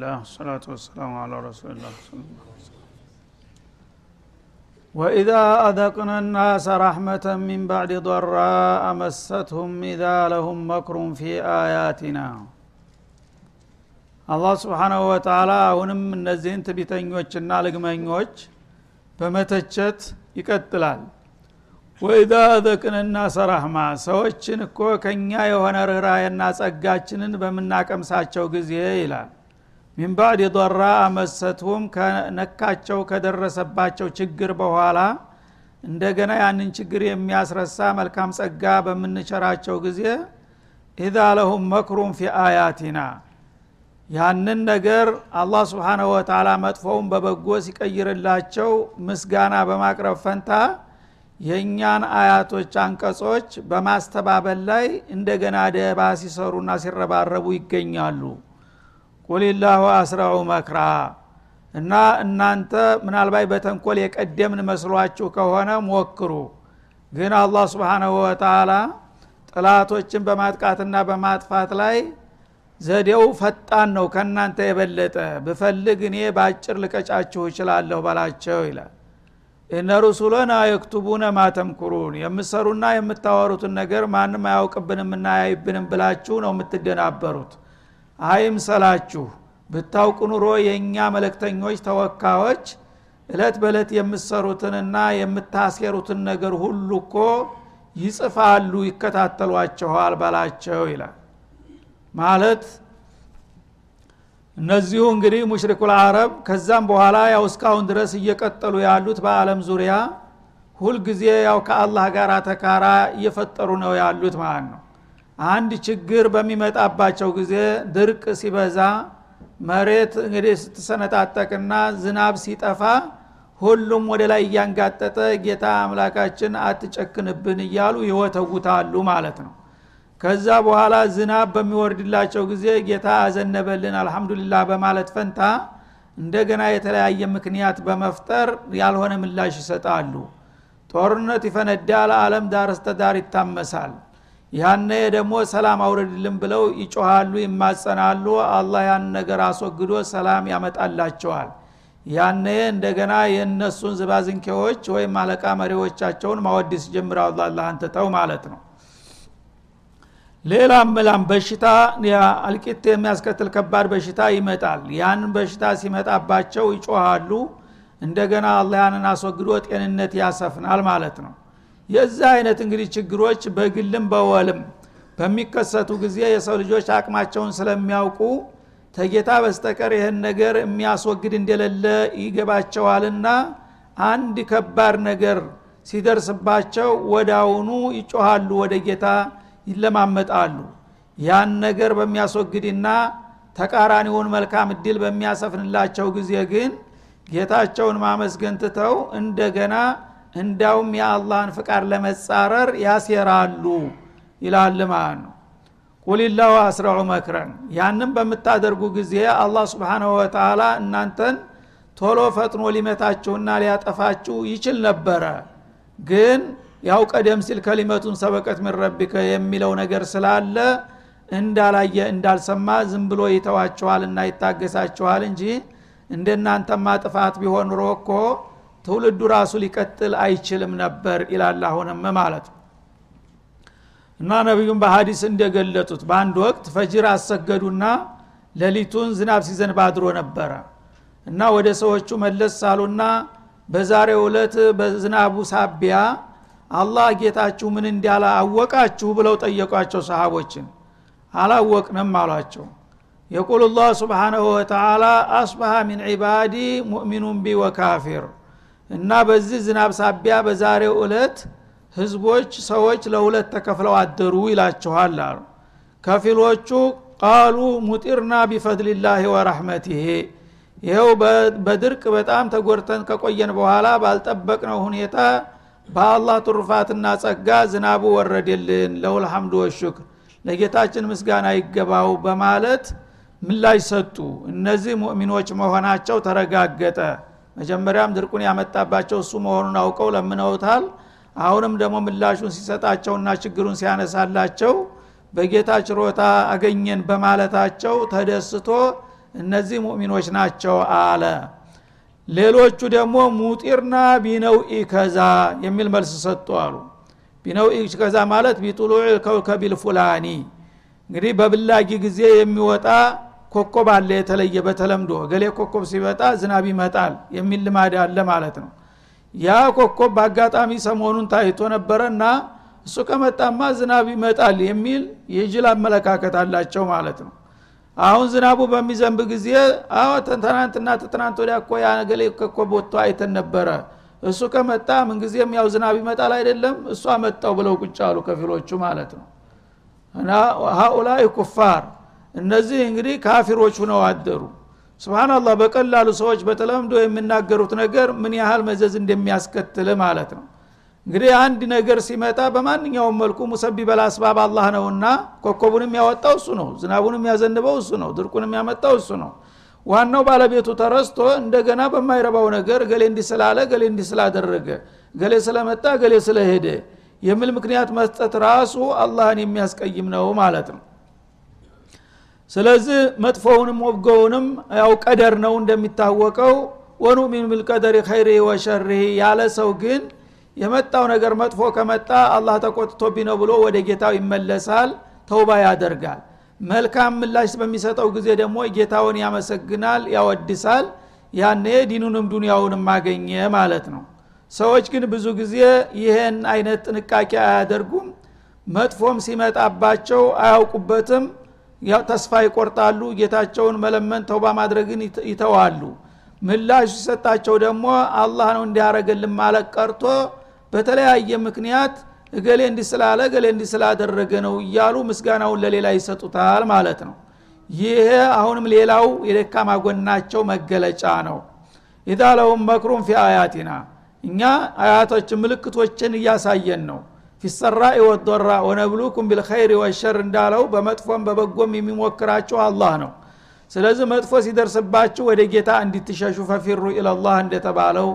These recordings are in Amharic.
ብስሚላህ ወልሐምዱሊላህ ወሰላቱ ወሰላሙ አላ ረሱሊላህ ወኢዛ አዘቅና ናሰ ረሕመተን ሚን ባዕድ ضራአ መሰትሁም ኢዛ ለሁም መክሩን ፊ አያቲና አላህ ስብሓናሁ ወተላ አሁንም እነዚህን ትቢተኞችና ልግመኞች በመተቸት ይቀጥላል ወኢዛ አዘቅንና ሰራህማ ሰዎችን እኮ ከኛ የሆነ ርኅራየና ጸጋችንን በምናቀምሳቸው ጊዜ ይላል ሚን ባዕድ ضራ መሰትሁም ከነካቸው ከደረሰባቸው ችግር በኋላ እንደገና ያንን ችግር የሚያስረሳ መልካም ጸጋ በምንቸራቸው ጊዜ ኢዛ ለሁም መክሩን ፊ አያቲና ያንን ነገር አላህ ስብሓናሁ ወተላ መጥፎውን በበጎ ሲቀይርላቸው ምስጋና በማቅረብ ፈንታ የእኛን አያቶች አንቀጾች በማስተባበል ላይ እንደገና ደባ ሲሰሩና ሲረባረቡ ይገኛሉ ቁልላሁ አስረዑ መክራ። እና እናንተ ምናልባት በተንኮል የቀደምን መስሏችሁ ከሆነ ሞክሩ። ግን አላህ ስብሓናሁ ወተላ ጥላቶችን በማጥቃትና በማጥፋት ላይ ዘዴው ፈጣን ነው ከእናንተ የበለጠ። ብፈልግ እኔ በአጭር ልቀጫችሁ እችላለሁ በላቸው ይላል። እነ ሩሱለና የክቱቡነ ማተምኩሩን የምሰሩና የምታወሩትን ነገር ማንም አያውቅብንም እና አያይብንም ብላችሁ ነው የምትደናበሩት አይምሰላችሁ። ብታውቁ ኑሮ የእኛ መለክተኞች ተወካዮች እለት በእለት የምትሰሩትንና የምታሴሩትን ነገር ሁሉ እኮ ይጽፋሉ ይከታተሏቸኋል በላቸው ይላል። ማለት እነዚሁ እንግዲህ ሙሽሪኩል አረብ ከዛም በኋላ ያው እስካሁን ድረስ እየቀጠሉ ያሉት በአለም ዙሪያ ሁልጊዜ ያው ከአላህ ጋር ተካራ እየፈጠሩ ነው ያሉት ማለት ነው አንድ ችግር በሚመጣባቸው ጊዜ ድርቅ ሲበዛ መሬት እንግዲህ ስትሰነጣጠቅና ዝናብ ሲጠፋ ሁሉም ወደ ላይ እያንጋጠጠ ጌታ አምላካችን አትጨክንብን እያሉ ይወተውታሉ ማለት ነው። ከዛ በኋላ ዝናብ በሚወርድላቸው ጊዜ ጌታ አዘነበልን አልሐምዱሊላህ በማለት ፈንታ እንደገና የተለያየ ምክንያት በመፍጠር ያልሆነ ምላሽ ይሰጣሉ። ጦርነት ይፈነዳል አለም ዳር እስተዳር ይታመሳል ያነ ደግሞ ሰላም አውረድልን ብለው ይጮሃሉ ይማጸናሉ። አላህ ያን ነገር አስወግዶ ሰላም ያመጣላቸዋል። ያነ እንደገና የእነሱን ዝባዝንኬዎች ወይም አለቃ መሪዎቻቸውን ማወድስ ጀምረው አላህ አንትተው ማለት ነው። ሌላም ምላም በሽታ አልቂት የሚያስከትል ከባድ በሽታ ይመጣል። ያን በሽታ ሲመጣባቸው ይጮሃሉ። እንደገና አላህ ያንን አስወግዶ ጤንነት ያሰፍናል ማለት ነው የዚህ አይነት እንግዲህ ችግሮች በግልም በወልም በሚከሰቱ ጊዜ የሰው ልጆች አቅማቸውን ስለሚያውቁ ተጌታ በስተቀር ይህን ነገር የሚያስወግድ እንደሌለ ይገባቸዋልና አንድ ከባድ ነገር ሲደርስባቸው ወዳውኑ ይጮሃሉ ወደ ጌታ ይለማመጣሉ። ያን ነገር በሚያስወግድና ተቃራኒውን መልካም እድል በሚያሰፍንላቸው ጊዜ ግን ጌታቸውን ማመስገን ትተው እንደገና እንዳውም የአላህን ፍቃድ ለመጻረር ያሴራሉ ይላል ማለት ነው። ቁልላሁ አስረዑ መክረን ያንም በምታደርጉ ጊዜ አላህ ስብሓናሁ ወተላ እናንተን ቶሎ ፈጥኖ ሊመታችሁና ሊያጠፋችሁ ይችል ነበረ። ግን ያው ቀደም ሲል ከሊመቱን ሰበቀት ምረቢከ የሚለው ነገር ስላለ እንዳላየ እንዳልሰማ ዝም ብሎ ይተዋችኋልና ይታገሳችኋል እንጂ እንደናንተማ ጥፋት ቢሆን ኑሮ እኮ ትውልዱ ራሱ ሊቀጥል አይችልም ነበር ይላል አሁንም ማለት እና ነቢዩም በሀዲስ እንደገለጡት በአንድ ወቅት ፈጅር አሰገዱና ሌሊቱን ዝናብ ሲዘንብ አድሮ ነበረ። እና ወደ ሰዎቹ መለስ ሳሉና በዛሬው ዕለት በዝናቡ ሳቢያ አላህ ጌታችሁ ምን እንዳለ አወቃችሁ ብለው ጠየቋቸው ሰሃቦችን። አላወቅንም አሏቸው። يقول الله سبحانه وتعالى أصبح من عبادي مؤمن بي وكافر እና በዚህ ዝናብ ሳቢያ በዛሬው ዕለት ህዝቦች ሰዎች ለሁለት ተከፍለው አደሩ ይላችኋል አሉ። ከፊሎቹ قالوا مطرنا بفضل الله ورحمته ይኸው በድርቅ በጣም ተጎድተን ከቆየን በኋላ ባልጠበቅነው ሁኔታ በአላህ ትሩፋትና ጸጋ ዝናቡ ወረደልን። ለሁል ሐምዱ ወሹክር። ለጌታችን ምስጋና ይገባው በማለት ምላሽ ሰጡ። እነዚህ ሙእሚኖች መሆናቸው ተረጋገጠ መጀመሪያም ድርቁን ያመጣባቸው እሱ መሆኑን አውቀው ለምነውታል። አሁንም ደግሞ ምላሹን ሲሰጣቸውና ችግሩን ሲያነሳላቸው በጌታ ችሮታ አገኘን በማለታቸው ተደስቶ እነዚህ ሙእሚኖች ናቸው አለ። ሌሎቹ ደግሞ ሙጢርና ቢነውኢ ከዛ የሚል መልስ ሰጡ አሉ። ቢነውኢ ከዛ ማለት ቢጡሉዕ ከውከቢል ፉላኒ። እንግዲህ በብላጊ ጊዜ የሚወጣ ኮኮብ አለ የተለየ በተለምዶ ገሌ ኮኮብ ሲወጣ ዝናብ ይመጣል የሚል ልማድ አለ ማለት ነው። ያ ኮኮብ በአጋጣሚ ሰሞኑን ታይቶ ነበረና እሱ ከመጣማ ዝናብ ይመጣል የሚል የጅል አመለካከት አላቸው ማለት ነው። አሁን ዝናቡ በሚዘንብ ጊዜ አዎ ትናንትና ትናንት ወዲያ እኮ ያገሌ ኮኮብ ወጥቶ አይተን ነበረ። እሱ ከመጣ ምንጊዜም ያው ዝናብ ይመጣል አይደለም እሱ አመጣው ብለው ቁጭ አሉ ከፊሎቹ ማለት ነው። እና ሀኡላይ ኩፋር እነዚህ እንግዲህ ካፊሮች ሁነው አደሩ። ስብናላህ በቀላሉ ሰዎች በተለምዶ የሚናገሩት ነገር ምን ያህል መዘዝ እንደሚያስከትል ማለት ነው። እንግዲህ አንድ ነገር ሲመጣ በማንኛውም መልኩ ሙሰቢበል አስባብ አላህ ነውና ኮከቡንም ያወጣው እሱ ነው ዝናቡንም ያዘንበው እሱ ነው ድርቁንም ያመጣው እሱ ነው። ዋናው ባለቤቱ ተረስቶ እንደገና በማይረባው ነገር ገሌ እንዲህ ስላለ ገሌ እንዲህ ስላደረገ ገሌ ስለመጣ ገሌ ስለሄደ የሚል ምክንያት መስጠት ራሱ አላህን የሚያስቀይም ነው ማለት ነው ስለዚህ መጥፎውንም ወብገውንም ያው ቀደር ነው እንደሚታወቀው። ወኑሚን ቢልቀደሪ ኸይሪ ወሸሪ ያለ ሰው ግን የመጣው ነገር መጥፎ ከመጣ አላህ ተቆጥቶብኝ ነው ብሎ ወደ ጌታው ይመለሳል ተውባ ያደርጋል። መልካም ምላሽ በሚሰጠው ጊዜ ደግሞ ጌታውን ያመሰግናል ያወድሳል። ያኔ ዲኑንም ዱንያውንም አገኘ ማለት ነው። ሰዎች ግን ብዙ ጊዜ ይህን አይነት ጥንቃቄ አያደርጉም። መጥፎም ሲመጣባቸው አያውቁበትም ተስፋ ይቆርጣሉ ጌታቸውን መለመን ተውባ ማድረግን ይተዋሉ። ምላሹ ሲሰጣቸው ደግሞ አላህ ነው እንዲያረገልን ማለት ቀርቶ በተለያየ ምክንያት እገሌ እንዲህ ስላለ እገሌ እንዲህ ነው እያሉ ምስጋናውን ለሌላ ይሰጡታል ማለት ነው። ይሄ አሁንም ሌላው የደካማ ጎናቸው መገለጫ ነው። ኢዛ ለሁም መክሩም ፊ አያቲና። እኛ አያቶች ምልክቶችን እያሳየን ነው ፊሰራኢ ወዶራ ወነብሉኩም ቢልኸይር ወሸር እንዳለው በመጥፎም በበጎም የሚሞክራቸው አላህ ነው። ስለዚህ መጥፎ ሲደርስባችሁ ወደ ጌታ እንዲትሸሹ ፈፊሩ ኢለላህ እንደተባለው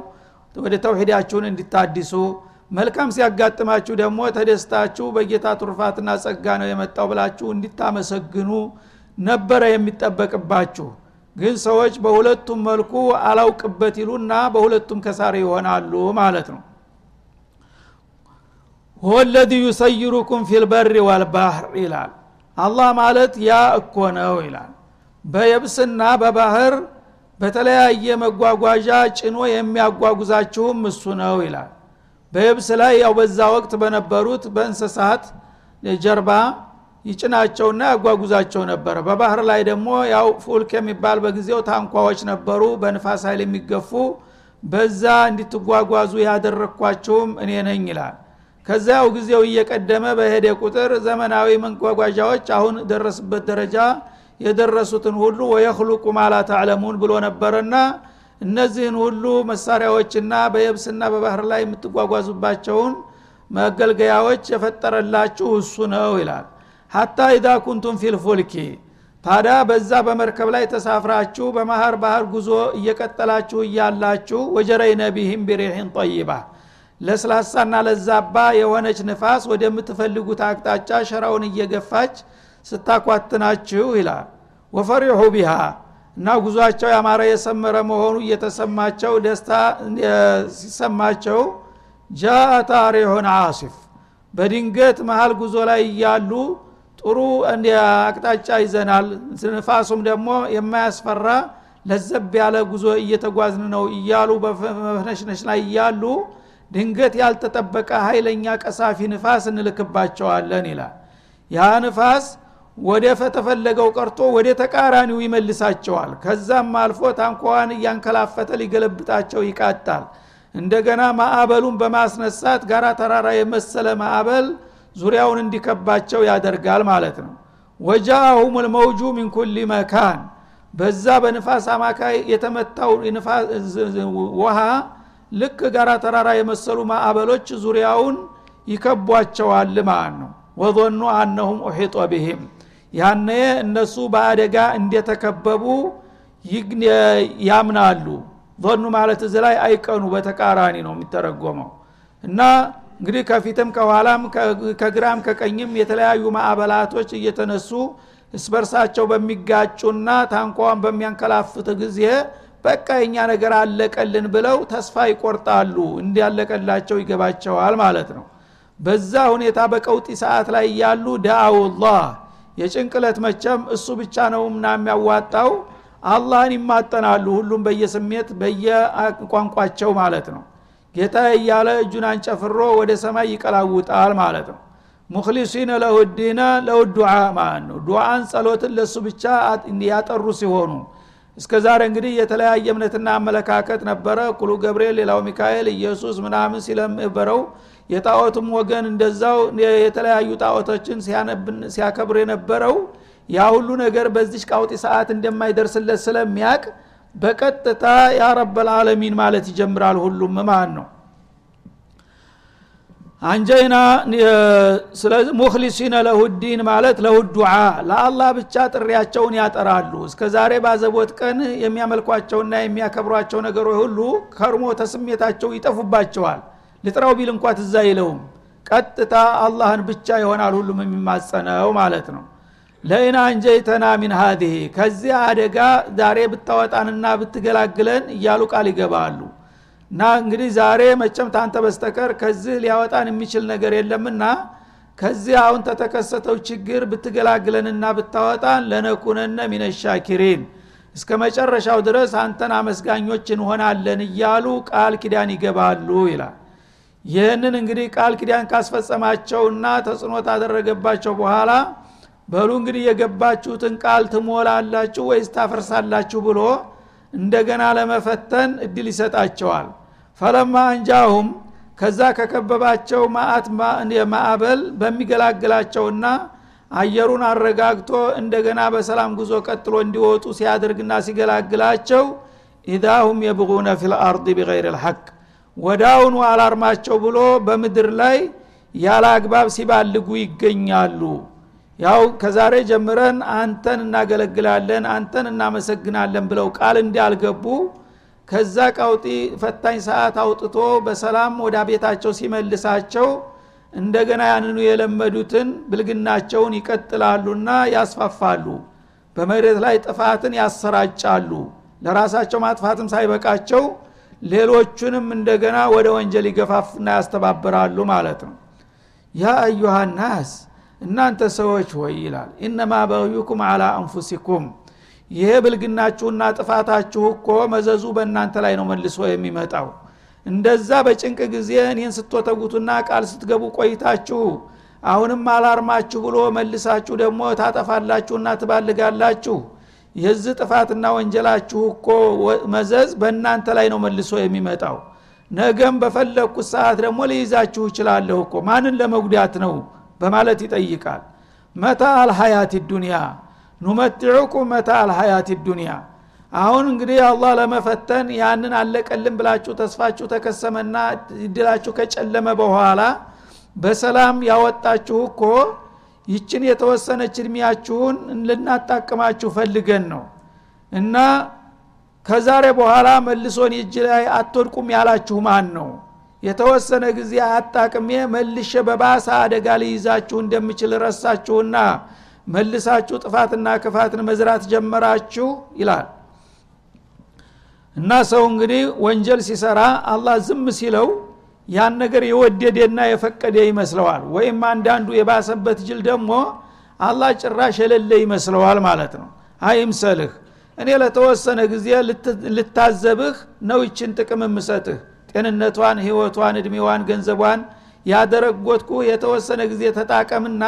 ወደ ተውሂዳችሁን እንዲታድሱ መልካም ሲያጋጥማችሁ ደግሞ ተደስታችሁ በጌታ ቱርፋትና ጸጋ ነው የመጣው ብላችሁ እንዲታመሰግኑ ነበረ የሚጠበቅባችሁ። ግን ሰዎች በሁለቱም መልኩ አላውቅበት ይሉና በሁለቱም ከሳሪ ይሆናሉ ማለት ነው ወለዚ ዩሰይሩኩም ፊልበር ወልባህር ይላል። አላህ ማለት ያ እኮ ነው ይላል። በየብስና በባህር በተለያየ መጓጓዣ ጭኖ የሚያጓጉዛችሁም እሱ ነው ይላል። በየብስ ላይ ያው በዛ ወቅት በነበሩት በእንስሳት ጀርባ ይጭናቸውና ያጓጉዛቸው ነበረ በባህር ላይ ደግሞ ያው ፉልክ የሚባል በጊዜው ታንኳዎች ነበሩ በንፋስ ኃይል የሚገፉ በዛ እንድትጓጓዙ ያደረግኳችሁም እኔ ነኝ ይላል ከዚያው ጊዜው እየቀደመ በሄደ ቁጥር ዘመናዊ መጓጓዣዎች አሁን ደረስበት ደረጃ የደረሱትን ሁሉ ወየክሉቁ ማላ ተዕለሙን ብሎ ነበረና እነዚህን ሁሉ መሳሪያዎችና በየብስና በባህር ላይ የምትጓጓዙባቸውን መገልገያዎች የፈጠረላችሁ እሱ ነው ይላል። ሀታ ኢዛ ኩንቱም ፊልፉልኪ ታዲያ በዛ በመርከብ ላይ ተሳፍራችሁ በማህር ባህር ጉዞ እየቀጠላችሁ እያላችሁ ወጀረይነ ቢህም ቢሪሕን ጠይባ ለስላሳና ለዛባ የሆነች ንፋስ ወደምትፈልጉት አቅጣጫ ሸራውን እየገፋች ስታኳትናችሁ ይላል። ወፈሪሑ ቢሃ እና ጉዟቸው ያማረ የሰመረ መሆኑ እየተሰማቸው ደስታ ሲሰማቸው ጃአ ታሪሁን አሲፍ በድንገት መሀል ጉዞ ላይ እያሉ ጥሩ አቅጣጫ ይዘናል። ንፋሱም ደግሞ የማያስፈራ ለዘብ ያለ ጉዞ እየተጓዝን ነው እያሉ በመፍነሽነሽ ላይ እያሉ ድንገት ያልተጠበቀ ኃይለኛ ቀሳፊ ንፋስ እንልክባቸዋለን ይላል። ያ ንፋስ ወደ ፈተፈለገው ቀርቶ ወደ ተቃራኒው ይመልሳቸዋል። ከዛም አልፎ ታንኳዋን እያንከላፈተ ሊገለብጣቸው ይቃጣል። እንደገና ማዕበሉን በማስነሳት ጋራ ተራራ የመሰለ ማዕበል ዙሪያውን እንዲከባቸው ያደርጋል ማለት ነው። ወጃአሁም ልመውጁ ሚን ኩል መካን። በዛ በንፋስ አማካይ የተመታው ውሃ ልክ ጋራ ተራራ የመሰሉ ማዕበሎች ዙሪያውን ይከቧቸዋል ማለት ነው። ወظኑ አነሁም ኡሒጦ ቢህም ያነ እነሱ በአደጋ እንደተከበቡ ያምናሉ። ظኑ ማለት እዚ ላይ አይቀኑ በተቃራኒ ነው የሚተረጎመው። እና እንግዲህ ከፊትም ከኋላም ከግራም ከቀኝም የተለያዩ ማዕበላቶች እየተነሱ እስበርሳቸው በሚጋጩና ታንኳዋን በሚያንከላፍት ጊዜ በቃ የኛ ነገር አለቀልን ብለው ተስፋ ይቆርጣሉ። እንዲያለቀላቸው ይገባቸዋል ማለት ነው። በዛ ሁኔታ በቀውጢ ሰዓት ላይ ያሉ ዳአውላህ የጭንቅለት መቸም እሱ ብቻ ነውና የሚያዋጣው። አላህን ይማጠናሉ ሁሉም በየስሜት በየቋንቋቸው ማለት ነው። ጌታ እያለ እጁን አንጨፍሮ ወደ ሰማይ ይቀላውጣል ማለት ነው። ሙክሊሲነ ለሁ ዲነ ለሁ ዱዓ ማለት ነው። ዱዓን ጸሎትን ለእሱ ብቻ ያጠሩ ሲሆኑ እስከ ዛሬ እንግዲህ የተለያየ እምነትና አመለካከት ነበረ። ኩሉ ገብርኤል ሌላው ሚካኤል ኢየሱስ ምናምን ሲለምበረው የጣዖቱም ወገን እንደዛው የተለያዩ ጣዖቶችን ሲያከብር የነበረው ያ ሁሉ ነገር በዚች ቃውጢ ሰዓት እንደማይደርስለት ስለሚያቅ በቀጥታ ያ ረበልዓለሚን ማለት ይጀምራል ሁሉም። ማለት ነው አንጀይና ስለዚህ ሙክሊሲነ ለሁዲን ማለት ለሁዱዓ ለአላህ ብቻ ጥሪያቸውን ያጠራሉ። እስከ ዛሬ ባዘቦት ቀን የሚያመልኳቸውና የሚያከብሯቸው ነገሮች ሁሉ ከርሞ ተስሜታቸው ይጠፉባቸዋል። ልጥራው ቢል እንኳ ትዛ ይለውም ቀጥታ አላህን ብቻ ይሆናል ሁሉም የሚማጸነው ማለት ነው። ለኢና አንጀይተና ሚን ሀዚህ ከዚህ አደጋ ዛሬ ብታወጣንና ብትገላግለን እያሉ ቃል ይገባሉ እና እንግዲህ ዛሬ መቸም ታንተ በስተቀር ከዚህ ሊያወጣን የሚችል ነገር የለምና ከዚህ አሁን ተተከሰተው ችግር ብትገላግለንና ብታወጣን ለነኩነነ ሚነሻኪሪን እስከ መጨረሻው ድረስ አንተን አመስጋኞች እንሆናለን እያሉ ቃል ኪዳን ይገባሉ ይላል። ይህንን እንግዲህ ቃል ኪዳን ካስፈጸማቸውና ተጽዕኖ ታደረገባቸው በኋላ በሉ እንግዲህ የገባችሁትን ቃል ትሞላላችሁ ወይስ ታፈርሳላችሁ ብሎ እንደገና ለመፈተን እድል ይሰጣቸዋል فلما أنجاهم ከዛ ከከበባቸው ማአት ማዕበል በሚገላግላቸውና አየሩን አረጋግቶ እንደገና በሰላም ጉዞ ቀጥሎ እንዲወጡ ሲያደርግና ሲገላግላቸው إذا هم يبغون في الأرض بغير الحق ወዳውኑ አላርማቸው ብሎ በምድር ላይ ያለ አግባብ ሲባልጉ ይገኛሉ። ያው ከዛሬ ጀምረን አንተን እናገለግላለን አንተን እናመሰግናለን ብለው ቃል እንዳልገቡ ከዛ ቀውጢ ፈታኝ ሰዓት አውጥቶ በሰላም ወደ ቤታቸው ሲመልሳቸው እንደገና ያንኑ የለመዱትን ብልግናቸውን ይቀጥላሉና ያስፋፋሉ። በመሬት ላይ ጥፋትን ያሰራጫሉ። ለራሳቸው ማጥፋትም ሳይበቃቸው ሌሎቹንም እንደገና ወደ ወንጀል ይገፋፍና ያስተባብራሉ ማለት ነው። ያ አዩሃ ናስ እናንተ ሰዎች ሆይ ይላል ኢነማ በዩኩም አላ አንፉሲኩም ይሄ ብልግናችሁና ጥፋታችሁ እኮ መዘዙ በእናንተ ላይ ነው መልሶ የሚመጣው። እንደዛ በጭንቅ ጊዜ እኔን ስትወተጉቱና ቃል ስትገቡ ቆይታችሁ አሁንም አላርማችሁ ብሎ መልሳችሁ ደግሞ ታጠፋላችሁና ትባልጋላችሁ። የዚህ ጥፋትና ወንጀላችሁ እኮ መዘዝ በእናንተ ላይ ነው መልሶ የሚመጣው። ነገም በፈለግኩት ሰዓት ደግሞ ልይዛችሁ ይችላለሁ እኮ። ማንን ለመጉዳት ነው? በማለት ይጠይቃል። መታ አልሀያት ዱኒያ ኑመትዑኩም መታ አልሀያት ዱኒያ አሁን እንግዲህ አላህ ለመፈተን ያንን አለቀልን ብላችሁ ተስፋችሁ ተከሰመና እድላችሁ ከጨለመ በኋላ በሰላም ያወጣችሁ እኮ ይችን የተወሰነች እድሜያችሁን ልናጣቅማችሁ ፈልገን ነው። እና ከዛሬ በኋላ መልሶን እጅ ላይ አትወድቁም ያላችሁ ማን ነው? የተወሰነ ጊዜ አጣቅሜ መልሸ በባሰ አደጋ ሊይዛችሁ እንደምችል ረሳችሁና መልሳችሁ ጥፋትና ክፋትን መዝራት ጀመራችሁ ይላል። እና ሰው እንግዲህ ወንጀል ሲሰራ አላህ ዝም ሲለው ያን ነገር የወደደና የፈቀደ ይመስለዋል። ወይም አንዳንዱ የባሰበት ጅል ደግሞ አላህ ጭራሽ የሌለ ይመስለዋል ማለት ነው። አይምሰልህ እኔ ለተወሰነ ጊዜ ልታዘብህ ነው ይችን ጥቅም የምሰጥህ ጤንነቷን ህይወቷን እድሜዋን ገንዘቧን ያደረጎትኩ የተወሰነ ጊዜ ተጣቀምና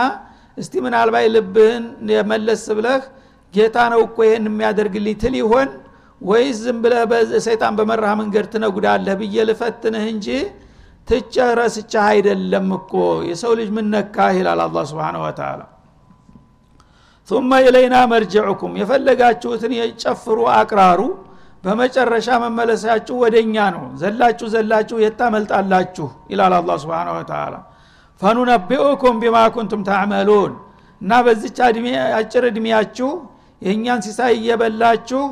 እስቲ ምናልባት ልብህን የመለስ ብለህ ጌታ ነው እኮ ይህን የሚያደርግልኝ ትል ይሆን? ወይስ ዝም ብለህ ሰይጣን በመራህ መንገድ ትነጉዳለህ ብዬ ልፈትንህ እንጂ ትጨ ረስቻህ አይደለም እኮ። የሰው ልጅ ምነካህ ይላል አላ ስብን ወተላ ثم ኢለይና መርጅዑኩም የፈለጋችሁትን የጨፍሩ አቅራሩ በመጨረሻ መመለሳችሁ ወደ እኛ ነው። ዘላችሁ ዘላችሁ የታመልጣላችሁ ይላል አላ ስብን ወተላ ፈኑነቢኡኩም ቢማ ኩንቱም ታዕመሉን እና በዚች አጭር እድሜያችሁ የእኛን ሲሳይ እየበላችሁ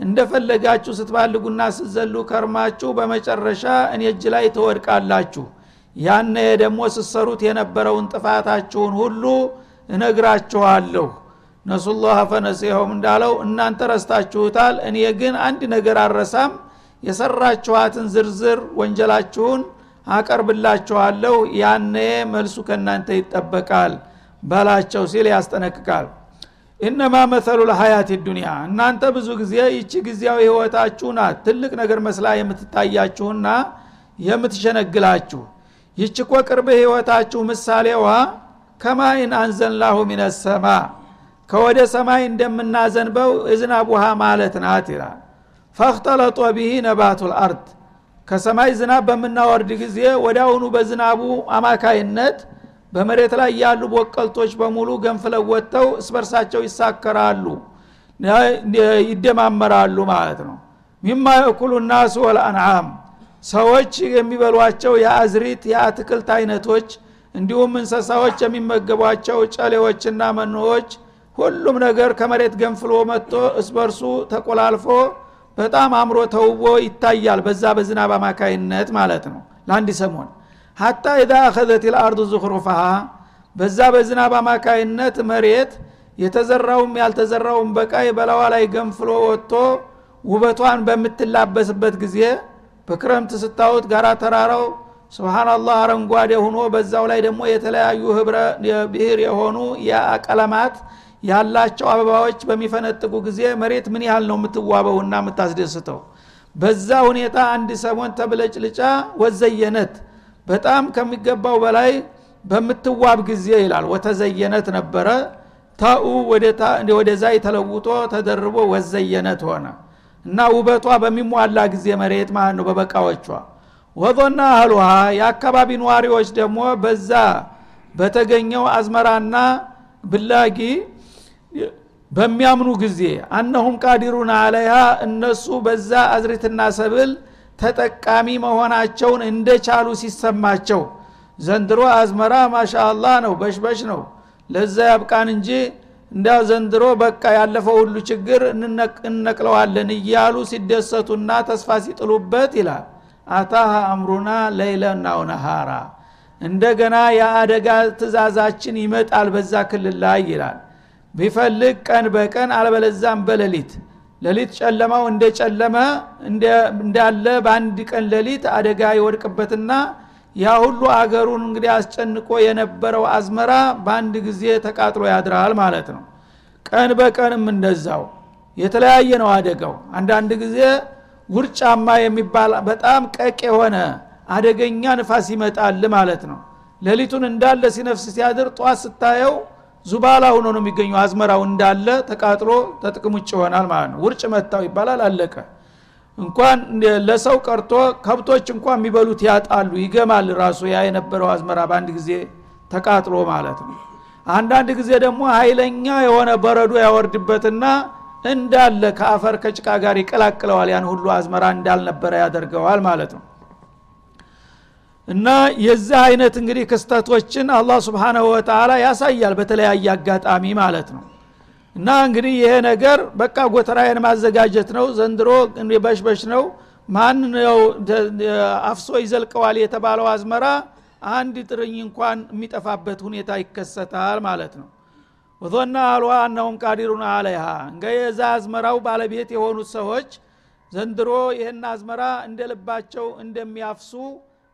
እንደፈለጋችሁ ስትባልጉና ስትዘሉ ከርማችሁ በመጨረሻ እኔ እጅ ላይ ትወድቃላችሁ። ያነ ደግሞ ስሰሩት የነበረውን ጥፋታችሁን ሁሉ እነግራችኋለሁ። ነሱላህ ፈነሲሆም እንዳለው እናንተ ረስታችሁታል እኔ ግን አንድ ነገር አረሳም የሰራችኋትን ዝርዝር ወንጀላችሁን አቀርብላችኋለሁ ያኔ መልሱ ከእናንተ ይጠበቃል በላቸው ሲል ያስጠነቅቃል። ኢነማ መሰሉ ለሀያት ዱኒያ እናንተ ብዙ ጊዜ ይቺ ጊዜያዊ ህይወታችሁ ናት ትልቅ ነገር መስላ የምትታያችሁና የምትሸነግላችሁ። ይች እኮ ቅርብ ህይወታችሁ ምሳሌዋ ከማይን አንዘንላሁ ሚነሰማ ከወደ ሰማይ እንደምናዘንበው እዝናብ ውሃ ማለት ናት ይላል። ፈክተለጦ ብሂ ነባቱ ልአርድ ከሰማይ ዝናብ በምናወርድ ጊዜ ወዳውኑ በዝናቡ አማካይነት በመሬት ላይ ያሉ ቦቀልቶች በሙሉ ገንፍለው ወጥተው እስበርሳቸው ይሳከራሉ ይደማመራሉ ማለት ነው። ሚማ የእኩሉ ናሱ ወልአንዓም ሰዎች የሚበሏቸው የአዝሪት የአትክልት አይነቶች እንዲሁም እንሰሳዎች የሚመገቧቸው ጨሌዎችና መኖዎች ሁሉም ነገር ከመሬት ገንፍሎ መጥቶ እስበርሱ ተቆላልፎ በጣም አምሮ ተውቦ ይታያል። በዛ በዝናብ አማካይነት ማለት ነው። ለአንድ ሰሞን ሀታ ኢዛ አኸዘት ልአርዱ ዙክሩፋሃ በዛ በዝናብ አማካይነት መሬት የተዘራውም ያልተዘራውም በቃይ በላዋ ላይ ገንፍሎ ወጥቶ ውበቷን በምትላበስበት ጊዜ በክረምት ስታዩት ጋራ ተራራው ስብናላህ አረንጓዴ ሁኖ በዛው ላይ ደግሞ የተለያዩ ብሔር የሆኑ የቀለማት ያላቸው አበባዎች በሚፈነጥቁ ጊዜ መሬት ምን ያህል ነው የምትዋበውና የምታስደስተው? በዛ ሁኔታ አንድ ሰሞን ተብለጭልጫ ወዘየነት በጣም ከሚገባው በላይ በምትዋብ ጊዜ ይላል። ወተዘየነት ነበረ። ታኡ ወደ ዛይ ተለውጦ ተደርቦ ወዘየነት ሆነ እና ውበቷ በሚሟላ ጊዜ መሬት ማለት ነው በበቃዎቿ። ወዞና አህሉሃ የአካባቢ ነዋሪዎች ደግሞ በዛ በተገኘው አዝመራና ብላጊ በሚያምኑ ጊዜ አነሁም ቃዲሩን አለያ እነሱ በዛ አዝሪትና ሰብል ተጠቃሚ መሆናቸውን እንደቻሉ ሲሰማቸው። ዘንድሮ አዝመራ ማሻአላህ ነው በሽበሽ ነው። ለዛ ያብቃን እንጂ እንዳ ዘንድሮ በቃ ያለፈው ሁሉ ችግር እንነቅለዋለን እያሉ ሲደሰቱና ተስፋ ሲጥሉበት ይላል። አታሃ አምሩና ለይለና ነሃራ እንደገና የአደጋ ትእዛዛችን ይመጣል በዛ ክልል ላይ ይላል ቢፈልግ ቀን በቀን አልበለዛም በሌሊት። ሌሊት ጨለማው እንደ ጨለመ እንዳለ በአንድ ቀን ሌሊት አደጋ ይወድቅበትና ያ ሁሉ አገሩን እንግዲህ አስጨንቆ የነበረው አዝመራ በአንድ ጊዜ ተቃጥሎ ያድራል ማለት ነው። ቀን በቀንም እንደዛው። የተለያየ ነው አደጋው። አንዳንድ ጊዜ ውርጫማ የሚባል በጣም ቀቅ የሆነ አደገኛ ንፋስ ይመጣል ማለት ነው። ሌሊቱን እንዳለ ሲነፍስ ሲያድር ጧት ስታየው ዙባላ ሆኖ ነው የሚገኘው። አዝመራው እንዳለ ተቃጥሎ ተጥቅም ውጭ ይሆናል ማለት ነው። ውርጭ መታው ይባላል። አለቀ። እንኳን ለሰው ቀርቶ ከብቶች እንኳን የሚበሉት ያጣሉ ይገማል ራሱ። ያ የነበረው አዝመራ በአንድ ጊዜ ተቃጥሎ ማለት ነው። አንዳንድ ጊዜ ደግሞ ኃይለኛ የሆነ በረዶ ያወርድበትና እንዳለ ከአፈር ከጭቃ ጋር ይቀላቅለዋል። ያን ሁሉ አዝመራ እንዳልነበረ ያደርገዋል ማለት ነው እና የዚህ አይነት እንግዲህ ክስተቶችን አላህ ስብሓናሁ ወተላ ያሳያል በተለያየ አጋጣሚ ማለት ነው። እና እንግዲህ ይሄ ነገር በቃ ጎተራዬን ማዘጋጀት ነው ዘንድሮ በሽበሽ ነው ማን ነው አፍሶ ይዘልቀዋል የተባለው አዝመራ አንድ ጥርኝ እንኳን የሚጠፋበት ሁኔታ ይከሰታል ማለት ነው። ወዞና አልዋ አነሁም ቃዲሩን አለይሃ እንገ የዛ አዝመራው ባለቤት የሆኑት ሰዎች ዘንድሮ ይህን አዝመራ እንደ ልባቸው እንደሚያፍሱ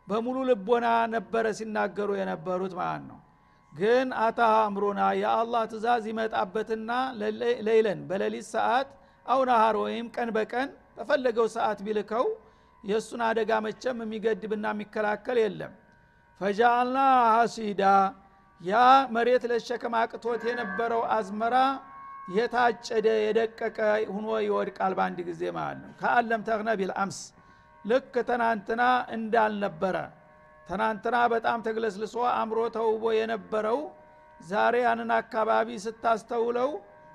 በሙሉ ልቦና ነበረ ሲናገሩ የነበሩት ማለት ነው። ግን አታ አምሮና የአላህ ትእዛዝ ይመጣበትና ሌይለን በሌሊት ሰዓት አውናሃር ወይም ቀን በቀን በፈለገው ሰዓት ቢልከው የእሱን አደጋ መቸም የሚገድብና የሚከላከል የለም። ፈጃአልና ሀሲዳ ያ መሬት ለሸከም አቅቶት የነበረው አዝመራ የታጨደ የደቀቀ ሁኖ ይወድቃል በአንድ ጊዜ ማለት ነው። ከአለም ተግነ ቢልአምስ ልክ ትናንትና እንዳልነበረ ትናንትና በጣም ተግለስልሶ አምሮ ተውቦ የነበረው ዛሬ ያንን አካባቢ ስታስተውለው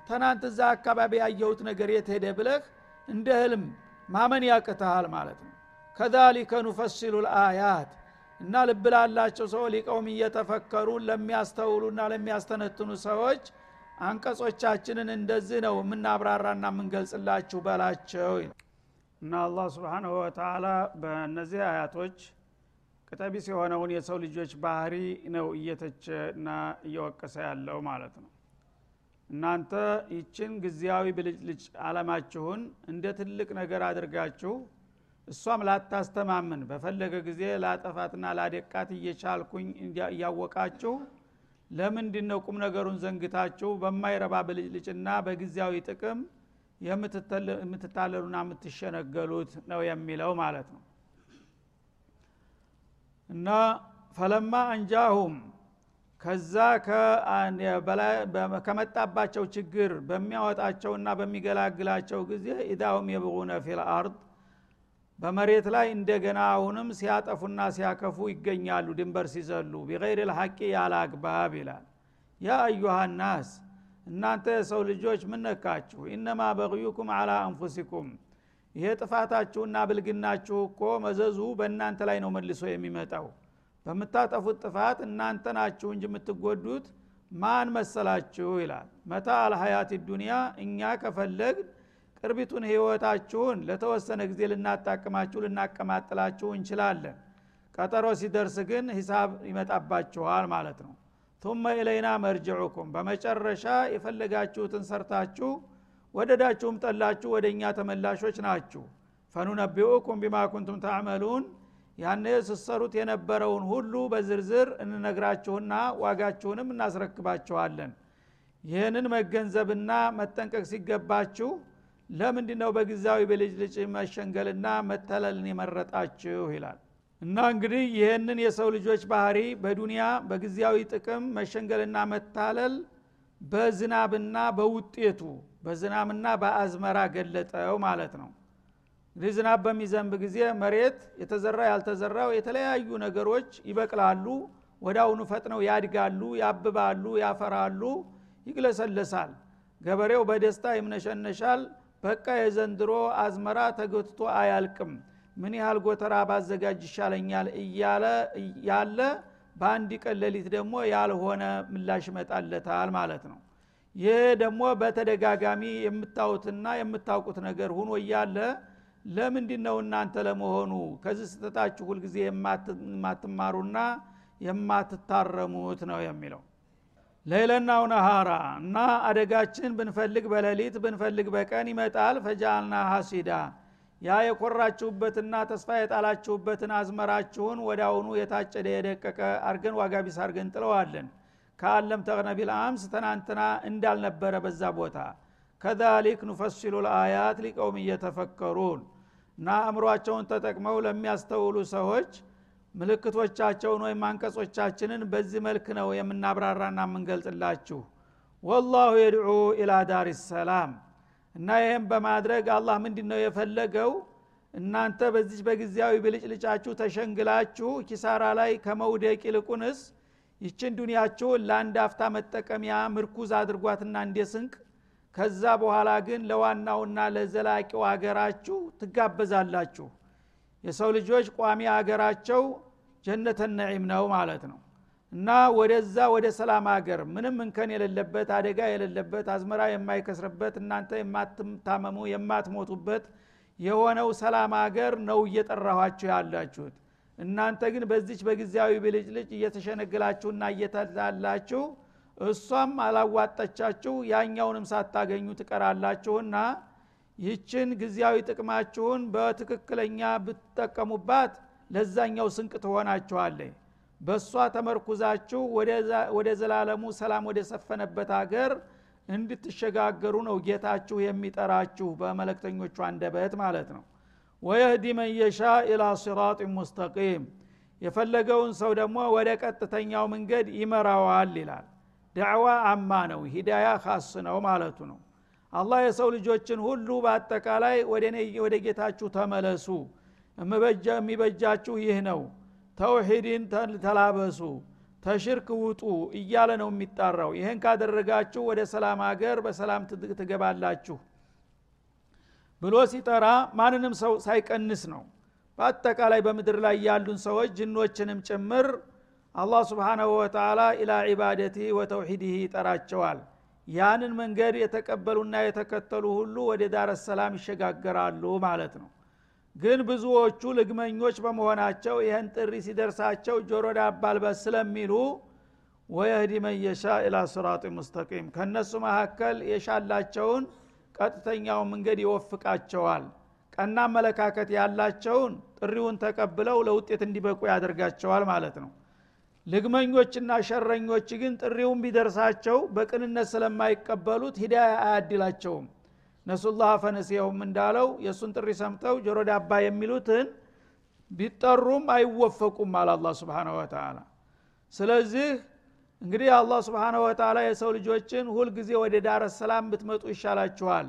ትናንት እዛ አካባቢ ያየሁት ነገር የት ብለህ እንደ ህልም ማመን ያቅትሃል ማለት ነው። ከዛሊከ ኑፈሲሉ ልአያት እና ልብ ሰው ሊቀውም እየተፈከሩ ለሚያስተውሉና ለሚያስተነትኑ ሰዎች አንቀጾቻችንን እንደዚህ ነው የምናብራራና የምንገልጽላችሁ በላቸው እና አላህ ስብሓንሁ ወተላ በእነዚህ አያቶች ቅጠቢስ የሆነውን የሰው ልጆች ባህሪ ነው እየተቸ እና እየወቀሰ ያለው ማለት ነው። እናንተ ይችን ጊዜያዊ ብልጭልጭ አለማችሁን እንደ ትልቅ ነገር አድርጋችሁ እሷም ላታስተማምን በፈለገ ጊዜ ላጠፋትና ላደቃት እየቻልኩኝ እያወቃችሁ ለምንድን ነው ቁም ነገሩን ዘንግታችሁ በማይረባ ብልጭልጭና በጊዜያዊ ጥቅም የምትታለሉና የምትሸነገሉት ነው የሚለው ማለት ነው። እና فلما أنجاهم ከዛ ከመጣባቸው ችግር በሚያወጣቸውና በሚገላግላቸው ጊዜ إذا هم يبغون في الأرض በመሬት ላይ እንደገና አሁንም ሲያጠፉና ሲያከፉ ይገኛሉ ድንበር ሲዘሉ بغير الحق ያለ አግባብ ይላል። يا أيها الناس እናንተ የሰው ልጆች ምነካችሁ إنما بغيكم على أنفسكم። ይሄ ጥፋታችሁና ብልግናችሁ እኮ መዘዙ በእናንተ ላይ ነው መልሶ የሚመጣው። በምታጠፉት ጥፋት እናንተ ናችሁ እንጂ የምትጎዱት ማን መሰላችሁ? ይላል። መታ አልሀያት ዱኒያ እኛ ከፈለግ ቅርቢቱን ህይወታችሁን ለተወሰነ ጊዜ ልናጣቅማችሁ ልናቀማጥላችሁ እንችላለን። ቀጠሮ ሲደርስ ግን ሂሳብ ይመጣባችኋል ማለት ነው ቱመ ኢለይና መርጅዑኩም በመጨረሻ የፈለጋችሁትን ሰርታችሁ ወደዳችሁም ጠላችሁ ወደ እኛ ተመላሾች ናችሁ። ፈኑነቢኡኩም ቢማ ኩንቱም ታዕመሉን ያነ ስሰሩት የነበረውን ሁሉ በዝርዝር እንነግራችሁና ዋጋችሁንም እናስረክባችኋለን። ይህንን መገንዘብና መጠንቀቅ ሲገባችሁ ለምንድ ነው በጊዜያዊ በልጅልጭ መሸንገልና መተለልን የመረጣችሁ? ይላል እና እንግዲህ ይህንን የሰው ልጆች ባህሪ በዱንያ በጊዜያዊ ጥቅም መሸንገልና መታለል በዝናብና በውጤቱ በዝናብና በአዝመራ ገለጠው ማለት ነው። እንግዲህ ዝናብ በሚዘንብ ጊዜ መሬት የተዘራ ያልተዘራው የተለያዩ ነገሮች ይበቅላሉ ወዳውኑ ፈጥነው ያድጋሉ ያብባሉ ያፈራሉ ይግለሰለሳል ገበሬው በደስታ ይምነሸነሻል በቃ የዘንድሮ አዝመራ ተገትቶ አያልቅም ምን ያህል ጎተራ ባዘጋጅ ይሻለኛል እያለ ያለ በአንድ ቀን ሌሊት ደግሞ ያልሆነ ምላሽ ይመጣለታል ማለት ነው። ይህ ደግሞ በተደጋጋሚ የምታዩትና የምታውቁት ነገር ሁኖ እያለ ለምንድ ነው እናንተ ለመሆኑ ከዚህ ስተታችሁ ሁልጊዜ የማትማሩና የማትታረሙት ነው የሚለው። ሌለናው ነሃራ እና አደጋችን ብንፈልግ በሌሊት ብንፈልግ በቀን ይመጣል። ፈጃልና ሀሲዳ ያ የኮራችሁበትና ተስፋ የጣላችሁበትን አዝመራችሁን ወዳውኑ የታጨደ የደቀቀ አርገን ዋጋ ቢስ አርገን ጥለዋለን። ከአለም ተቅነ ቢልአምስ ትናንትና እንዳልነበረ በዛ ቦታ። ከዛሊክ ኑፈሲሉ ልአያት ሊቀውም እየተፈከሩን። እና አእምሯቸውን ተጠቅመው ለሚያስተውሉ ሰዎች ምልክቶቻቸውን ወይም አንቀጾቻችንን በዚህ መልክ ነው የምናብራራና የምንገልጽላችሁ። ወላሁ የድዑ ኢላ ዳር ሰላም እና ይህም በማድረግ አላህ ምንድ ነው የፈለገው? እናንተ በዚች በጊዜያዊ ብልጭልጫችሁ ተሸንግላችሁ ኪሳራ ላይ ከመውደቅ ይልቁንስ ይችን ዱንያችሁን ለአንድ አፍታ መጠቀሚያ ምርኩዝ አድርጓትና እንደ ስንቅ ከዛ በኋላ ግን ለዋናውና ለዘላቂው አገራችሁ ትጋበዛላችሁ። የሰው ልጆች ቋሚ አገራቸው ጀነተ ነዒም ነው ማለት ነው እና ወደዛ ወደ ሰላም ሀገር ምንም እንከን የሌለበት አደጋ የሌለበት አዝመራ የማይከስርበት እናንተ የማትታመሙ የማትሞቱበት የሆነው ሰላም ሀገር ነው እየጠራኋችሁ ያላችሁት። እናንተ ግን በዚች በጊዜያዊ ብልጭልጭ እየተሸነግላችሁና እየተላላችሁ እሷም አላዋጠቻችሁ ያኛውንም ሳታገኙ ትቀራላችሁና ይችን ጊዜያዊ ጥቅማችሁን በትክክለኛ ብትጠቀሙባት ለዛኛው ስንቅ ትሆናችኋለች በእሷ ተመርኩዛችሁ ወደ ዘላለሙ ሰላም ወደ ሰፈነበት ሀገር እንድትሸጋገሩ ነው ጌታችሁ የሚጠራችሁ በመለክተኞቹ አንደበት ማለት ነው። ወየህዲ መን የሻ ኢላ ሲራጥ ሙስተቂም የፈለገውን ሰው ደግሞ ወደ ቀጥተኛው መንገድ ይመራዋል ይላል። ዳዕዋ አማ ነው ሂዳያ ካስ ነው ማለቱ ነው። አላህ የሰው ልጆችን ሁሉ በአጠቃላይ ወደ ጌታችሁ ተመለሱ። የሚበጃችሁ ይህ ነው ተውሂድን ተላበሱ ተሽርክ ውጡ እያለ ነው የሚጣራው። ይህን ካደረጋችሁ ወደ ሰላም ሀገር በሰላም ትገባላችሁ ብሎ ሲጠራ ማንንም ሰው ሳይቀንስ ነው። በአጠቃላይ በምድር ላይ ያሉን ሰዎች ጅኖችንም ጭምር አላህ ስብሓናሁ ወተላ ኢላ ዒባደቲ ወተውሒድህ ይጠራቸዋል። ያንን መንገድ የተቀበሉና የተከተሉ ሁሉ ወደ ዳረ ሰላም ይሸጋገራሉ ማለት ነው ግን ብዙዎቹ ልግመኞች በመሆናቸው ይህን ጥሪ ሲደርሳቸው ጆሮ ዳባ ስለሚሉ ወየህዲ መን ኢላ ስራጥ ሙስተቂም ከእነሱ መካከል የሻላቸውን ቀጥተኛውን መንገድ ይወፍቃቸዋል። ቀና አመለካከት ያላቸውን ጥሪውን ተቀብለው ለውጤት እንዲበቁ ያደርጋቸዋል ማለት ነው። ልግመኞችና ሸረኞች ግን ጥሪውን ቢደርሳቸው በቅንነት ስለማይቀበሉት ሂዳያ አያድላቸውም ነሱላህ ፈነሲየውም እንዳለው የእሱን ጥሪ ሰምተው ጆሮ ዳባ የሚሉትን ቢጠሩም አይወፈቁም አለ አላ ስብን ወተላ ስለዚህ እንግዲህ አላህ ስብሓነ ወተላ የሰው ልጆችን ሁልጊዜ ወደ ዳረ ሰላም ብትመጡ ይሻላችኋል።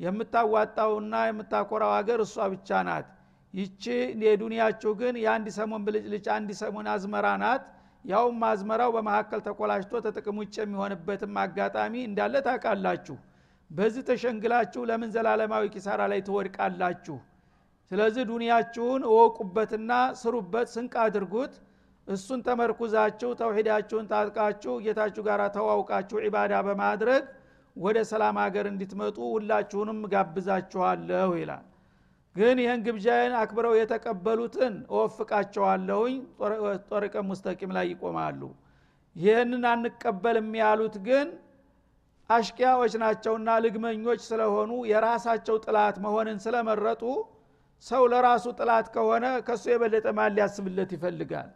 የምታዋጣውና የምታኮራው ሀገር እሷ ብቻ ናት። ይቺ የዱንያችሁ ግን የአንድ ሰሞን ብልጭልጭ አንድ ሰሞን አዝመራ ናት። ያውም አዝመራው በመካከል ተኮላሽቶ ተጥቅም ውጭ የሚሆንበትም አጋጣሚ እንዳለ ታውቃላችሁ በዚህ ተሸንግላችሁ ለምን ዘላለማዊ ኪሳራ ላይ ትወድቃላችሁ? ስለዚህ ዱንያችሁን እወቁበትና ስሩበት ስንቅ አድርጉት። እሱን ተመርኩዛችሁ ተውሂዳችሁን ታጥቃችሁ ጌታችሁ ጋር ተዋውቃችሁ ዒባዳ በማድረግ ወደ ሰላም ሀገር እንድትመጡ ሁላችሁንም ጋብዛችኋለሁ ይላል። ግን ይህን ግብዣዬን አክብረው የተቀበሉትን እወፍቃቸዋለሁኝ። ጦርቀ ሙስተቂም ላይ ይቆማሉ። ይህንን አንቀበልም ያሉት ግን አሽቂያዎች ናቸውና ልግመኞች ስለሆኑ የራሳቸው ጥላት መሆንን ስለመረጡ ሰው ለራሱ ጥላት ከሆነ ከሱ የበለጠ ማን ሊያስብለት ይፈልጋል?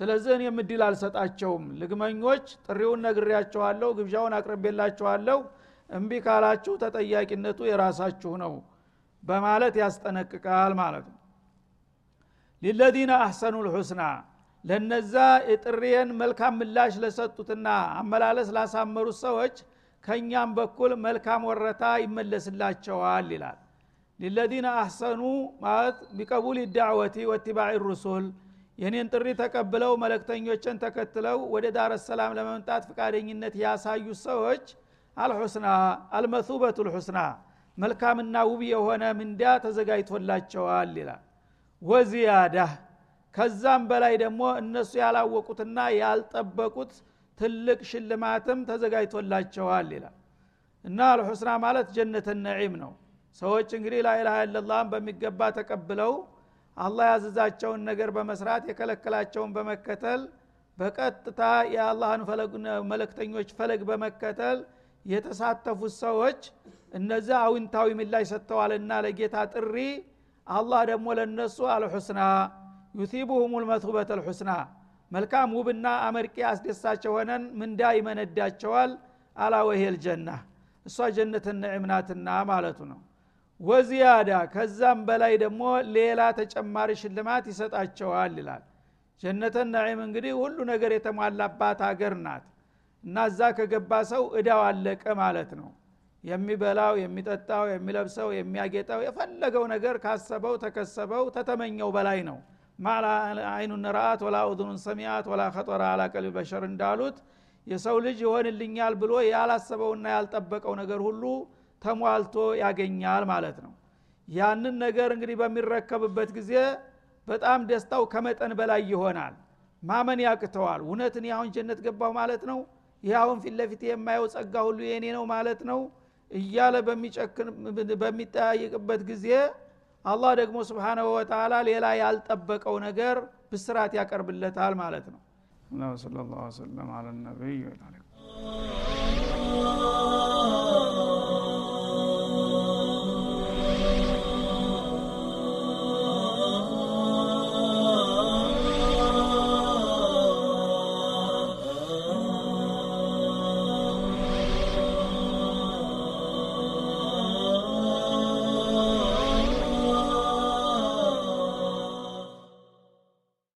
ስለዚህ እኔም እድል አልሰጣቸውም። ልግመኞች ጥሪውን ነግሬያቸዋለሁ ግብዣውን አቅርቤላቸዋለሁ እምቢ ካላችሁ ተጠያቂነቱ የራሳችሁ ነው በማለት ያስጠነቅቃል ማለት ነው። ሊለዚነ አሕሰኑ ልሑስና ለነዛ የጥሪየን መልካም ምላሽ ለሰጡትና አመላለስ ላሳመሩት ሰዎች ከእኛም በኩል መልካም ወረታ ይመለስላቸዋል ይላል። ሊለዚነ አሕሰኑ ማለት ቢቀቡል ዳዕወቲ ወቲባዕ ሩሱል የኔን ጥሪ ተቀብለው መለክተኞችን ተከትለው ወደ ዳረ ሰላም ለመምጣት ፈቃደኝነት ያሳዩ ሰዎች አልሑስና አልመሱበቱ ልሑስና መልካምና ውብ የሆነ ምንዳ ተዘጋጅቶላቸዋል ይላል። ወዚያዳ ከዛም በላይ ደግሞ እነሱ ያላወቁትና ያልጠበቁት ትልቅ ሽልማትም ተዘጋጅቶላቸዋል ይላል። እና አልሑስና ማለት ጀነተ ነዒም ነው። ሰዎች እንግዲህ ላኢላሃ ኢለላህን በሚገባ ተቀብለው አላህ ያዘዛቸውን ነገር በመስራት የከለከላቸውን በመከተል በቀጥታ የአላህን መለክተኞች ፈለግ በመከተል የተሳተፉት ሰዎች እነዚህ አዊንታዊ ምላሽ ሰጥተዋልና ለጌታ ጥሪ አላህ ደግሞ ለነሱ አልሑስና ዩሲቡሁም ልመቱበት አልሑስና መልካም ውብና አመርቂ አስደሳች የሆነን ምንዳ ይመነዳቸዋል አላ ወሄል ጀና። እሷ ጀነት ነዕምናትና ማለቱ ነው። ወዚያዳ ከዛም በላይ ደግሞ ሌላ ተጨማሪ ሽልማት ይሰጣቸዋል ይላል። ጀነተ ነዒም እንግዲህ ሁሉ ነገር የተሟላባት ሀገር ናት እና እዛ ከገባ ሰው እዳው አለቀ ማለት ነው። የሚበላው የሚጠጣው የሚለብሰው የሚያጌጠው የፈለገው ነገር ካሰበው ተከሰበው ተተመኘው በላይ ነው ማላ አይኑን ረአት ወላ ኡዙኑን ሰሚያት ወላ ከጦራ አላ ቀልቢ በሸር እንዳሉት የሰው ልጅ ይሆንልኛል ብሎ ያላሰበውና ያልጠበቀው ነገር ሁሉ ተሟልቶ ያገኛል ማለት ነው። ያንን ነገር እንግዲህ በሚረከብበት ጊዜ በጣም ደስታው ከመጠን በላይ ይሆናል። ማመን ያቅተዋል። እውነትን ያሁን ጀነት ገባሁ ማለት ነው? ይህ አሁን ፊት ለፊት የማየው ጸጋ ሁሉ የኔ ነው ማለት ነው? እያለ በሚጨክን በሚጠያይቅበት ጊዜ አላህ ደግሞ ስብሓናሁ ወተላ ሌላ ያልጠበቀው ነገር ብስራት ያቀርብለታል ማለት ነው። አለ ነቢይ